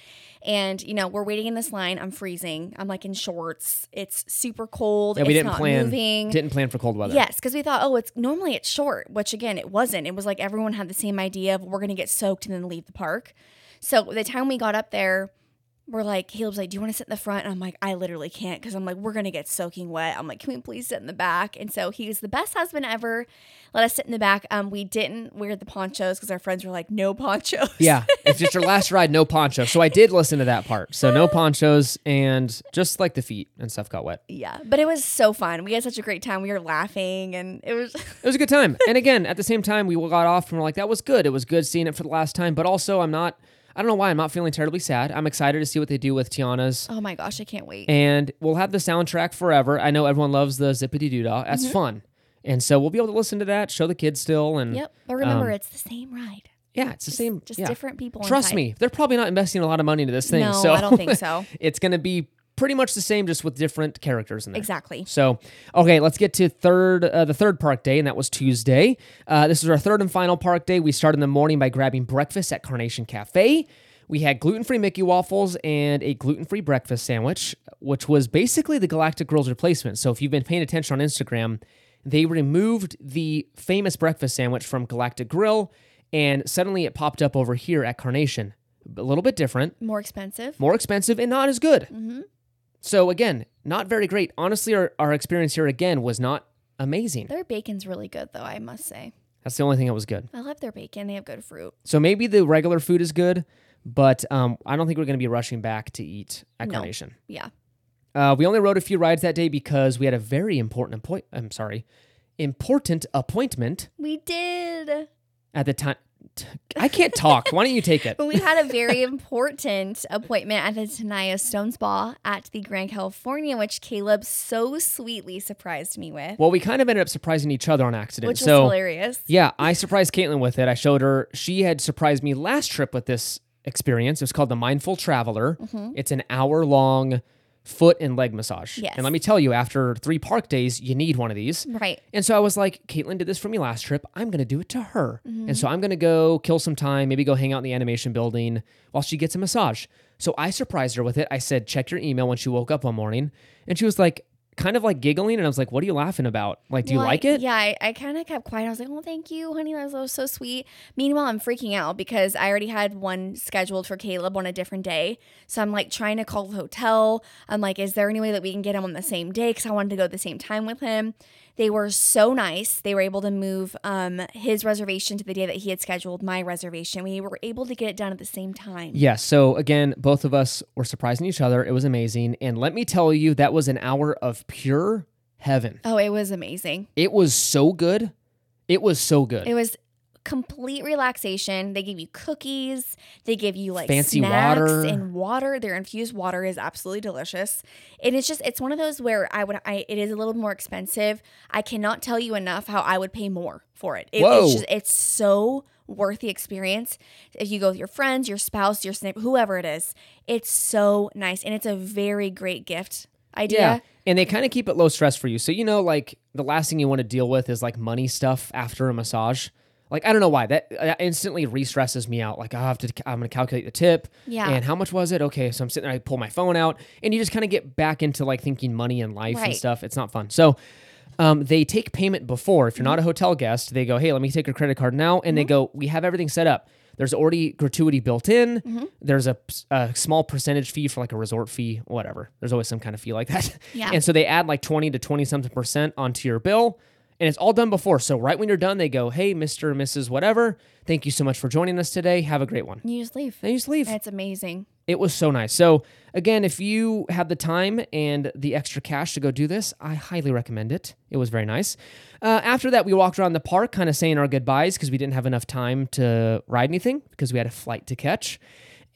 and you know we're waiting in this line i'm freezing i'm like in shorts it's super cold yeah, we it's didn't not plan moving didn't plan for cold weather. Yes, because we thought, oh, it's normally it's short, which again, it wasn't. It was like everyone had the same idea of we're gonna get soaked and then leave the park. So the time we got up there, we're like, Caleb's like, do you want to sit in the front? And I'm like, I literally can't because I'm like, we're gonna get soaking wet. I'm like, can we please sit in the back? And so he was the best husband ever. Let us sit in the back. Um, we didn't wear the ponchos because our friends were like, no ponchos. Yeah, it's just your [laughs] last ride, no poncho. So I did listen to that part. So no [laughs] ponchos and just like the feet and stuff got wet. yeah. But it was so fun. We had such a great time. We were laughing and it was [laughs] It was a good time. And again, at the same time, we got off and we're like, that was good. It was good seeing it for the last time. But also, I'm not, I don't know why, I'm not feeling terribly sad. I'm excited to see what they do with Tiana's. oh my gosh, I can't wait. And we'll have the soundtrack forever. I know everyone loves the Zip-a-Dee-Doo-Dah. That's fun. And so we'll be able to listen to that, show the kids still. And Yep. But remember, um, it's the same ride. yeah, it's the same. Just yeah. different people. Trust inside. me, they're probably not investing a lot of money into this thing. No, so I don't think so. [laughs] it's going to be pretty much the same, just with different characters in there. Exactly. So, okay, let's get to third, uh, the third park day, and that was Tuesday. Uh, this is our third and final park day. We started in the morning by grabbing breakfast at Carnation Cafe. We had gluten-free Mickey waffles and a gluten-free breakfast sandwich, which was basically the Galactic Grill's replacement. So, if you've been paying attention on Instagram, they removed the famous breakfast sandwich from Galactic Grill, and suddenly it popped up over here at Carnation. A little bit different More expensive. more expensive and not as good. So again, not very great. Honestly, our, our experience here again was not amazing. Their bacon's really good, though, I must say. That's the only thing that was good. I love their bacon. They have good fruit. So maybe the regular food is good, but um, I don't think we're going to be rushing back to eat at No. Carnation. Yeah. Uh, we only rode a few rides that day because we had a very important appoint. I'm sorry, important appointment We did. at the time. I can't talk. Why don't you take it? [laughs] We had a very important appointment at the Tenaya Stone Spa at the Grand Californian, which Caleb so sweetly surprised me with, Well, we kind of ended up surprising each other on accident. which was hilarious. Yeah, I surprised Caitlin with it. I showed her. She had surprised me last trip with this experience. It was called the Mindful Traveler. Mm-hmm. It's an hour long foot and leg massage. Yes. And let me tell you, after three park days, you need one of these. Right. And so I was like, Caitlin did this for me last trip. I'm going to do it to her. Mm-hmm. And so I'm going to go kill some time, maybe go hang out in the animation building while she gets a massage. So I surprised her with it. I said, check your email when she woke up one morning. And she was like, kind of like giggling. And I was like, what are you laughing about? Like, do you Well, I- like it? Yeah, I, I kind of kept quiet. I was like, oh, thank you, honey. That was, that was so sweet. Meanwhile, I'm freaking out because I already had one scheduled for Caleb on a different day. So I'm like trying to call the hotel. I'm like, is there any way that we can get him on the same day? Because I wanted to go at the same time with him. They were so nice. They were able to move um, his reservation to the day that he had scheduled my reservation. We were able to get it done at the same time. Yeah. So again, both of us were surprising each other. It was amazing. And let me tell you, that was an hour of pure heaven. Oh, it was amazing. It was so good. It was so good. It was complete relaxation. They give you cookies. They give you like Fancy snacks water. and water. Their infused water is absolutely delicious. And It is just it's one of those where I would I it is a little more expensive. I cannot tell you enough how I would pay more for it. It- Whoa. It's just it's so worth the experience. If you go with your friends, your spouse, your snip, whoever it is, it's so nice and it's a very great gift idea. yeah. And they kind of keep it low stress for you. So, you know, like the last thing you want to deal with is like money stuff after a massage. Like, I don't know why that, uh, that instantly re stresses me out. Like, I have to, I'm to calculate the tip. Yeah. And how much was it? Okay. So I'm sitting there, I pull my phone out and you just kind of get back into like thinking money and life and stuff. It's not fun. So, um, they take payment before. If you're not a mm-hmm. hotel guest, they go, hey, let me take your credit card now. And they mm-hmm. go, we have everything set up. There's already gratuity built in. Mm-hmm. There's a, a small percentage fee for like a resort fee, whatever. There's always some kind of fee like that. Yeah. And so they add like 20 to 20 something percent onto your bill. And it's all done before. So right when you're done, they go, hey, Mr. or Mrs. whatever, thank you so much for joining us today. Have a great one. You just leave. And you just leave. It's amazing. It was so nice. So, again, if you have the time and the extra cash to go do this, I highly recommend it. It was very nice. Uh, after that, we walked around the park, kind of saying our goodbyes because we didn't have enough time to ride anything because we had a flight to catch.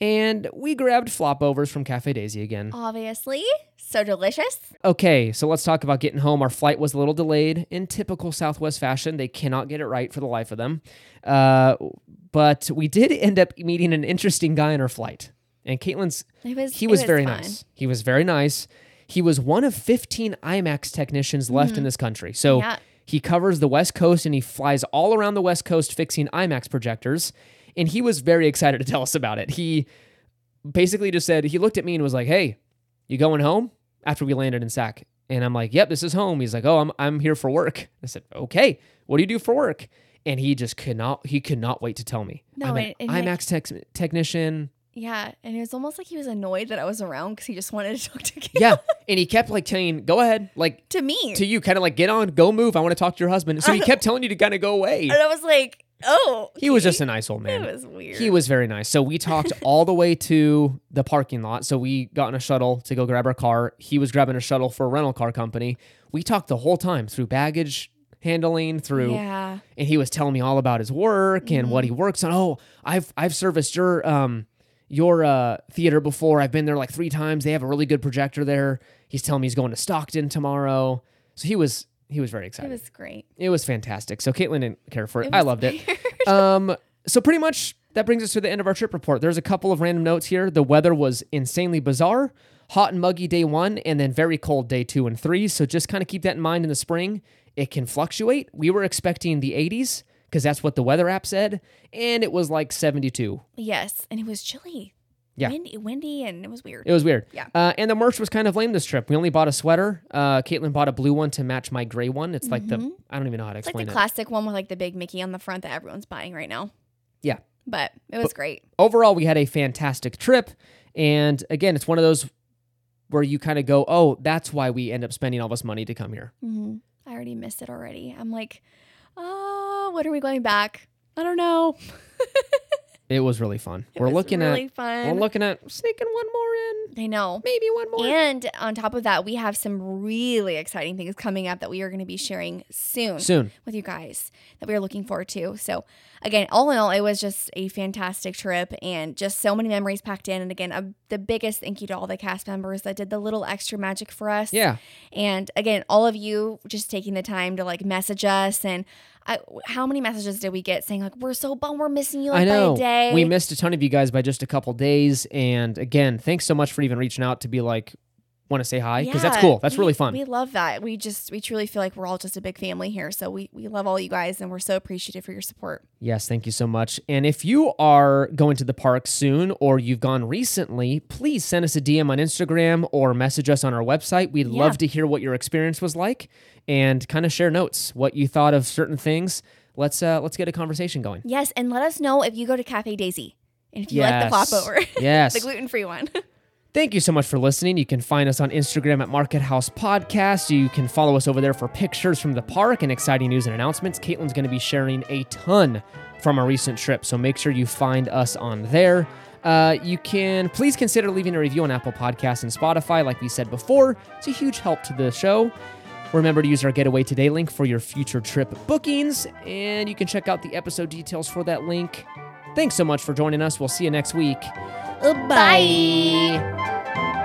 And we grabbed flopovers from Cafe Daisy again. Obviously, so delicious. Okay, so let's talk about getting home. Our flight was a little delayed in typical Southwest fashion. They cannot get it right for the life of them. Uh, but we did end up meeting an interesting guy on our flight. And Caitlin's It was. he it was, very fun. nice. He was very nice. He was one of 15 IMAX technicians left in this country. So Mm-hmm. Yeah. he covers the West Coast and he flies all around the West Coast fixing IMAX projectors. And he was very excited to tell us about it. He basically just said, he looked at me and was like, Hey, you going home? After we landed in SAC. And I'm like, Yep, this is home. He's like, Oh, I'm, I'm here for work. I said, Okay, what do you do for work? And he just could not, he could not wait to tell me. No, I'm an and like- IMAX tech, technician. Yeah, and it was almost like he was annoyed that I was around because he just wanted to [laughs] talk to Kayla. Yeah. And he kept like saying, go ahead, like to me. to you, kind of like, get on, go move. I want to talk to your husband. So he [laughs] kept telling you to kind of go away. and I was like, oh. He was just a nice old man. It was weird. He was very nice. So we talked all the way to the parking lot. So we got in a shuttle to go grab our car. He was grabbing a shuttle for a rental car company. We talked the whole time through baggage handling, through Yeah. and he was telling me all about his work and what he Mm-hmm. works on. Oh, I've I've serviced your um your uh theater before. I've been there like 3 times. They have a really good projector there. He's telling me he's going to Stockton tomorrow. So he was he was very excited. It was great. It was fantastic. So Caitlin didn't care for it. It I loved it. [laughs] um, so pretty much that brings us to the end of our trip report. There's a couple of random notes here. The weather was insanely bizarre, hot and muggy day one, and then very cold day two and three. So just kind of keep that in mind in the spring. It can fluctuate. We were expecting the 80s because that's what the weather app said, and it was like 72. Yes, and it was chilly. Yeah. Windy, windy, and it was weird. It was weird. Yeah. Uh, and the merch was kind of lame this trip. We only bought a sweater. Uh, Caitlin bought a blue one to match my gray one. It's like the I don't even know how to Mm-hmm. it's like the it. classic one with like the big Mickey on the front that everyone's buying right now. Yeah. But it was great. overall, we had a fantastic trip. And again, it's one of those where you kind of go, oh, that's why we end up spending all this money to come here. hmm I already missed it already. I'm like, oh, what are we going back? I don't know. [laughs] It was really fun. It we're looking really at fun. we're looking at sneaking one more in, I know. maybe one more. And on top of that, we have some really exciting things coming up that we are going to be sharing soon, Soon. with you guys that we are looking forward to. So, again, all in all, it was just a fantastic trip and just so many memories packed in. And again, a, the biggest thank you to all the cast members that did the little extra magic for us. Yeah. And again, all of you just taking the time to like message us and I, how many messages did we get saying like we're so bummed we're missing you like I know. by a day? We missed a ton of you guys by just a couple days. And again, thanks so much for even reaching out to be like, want to say hi? Because that's cool. That's we- really fun. We love that. We just we truly feel like we're all just a big family here. So we we love all you guys and we're so appreciative for your support. Yes, thank you so much. And if you are going to the park soon or you've gone recently, please send us a DM on Instagram or message us on our website. We'd Yeah. love to hear what your experience was like and kind of share notes, what you thought of certain things. Let's uh let's get a conversation going. Yes, and let us know if you go to Cafe Daisy and if you like the flop over, [laughs] Yes. the gluten free one. [laughs] Thank you so much for listening. You can find us on Instagram at Market House Podcast. You can follow us over there for pictures from the park and exciting news and announcements. Caitlin's going to be sharing a ton from a recent trip, so make sure you find us on there. Uh, you can please consider leaving a review on Apple Podcasts and Spotify, like we said before. It's a huge help to the show. Remember to use our Get Away Today link for your future trip bookings, and you can check out the episode details for that link. Thanks so much for joining us. We'll see you next week. Bye. Bye.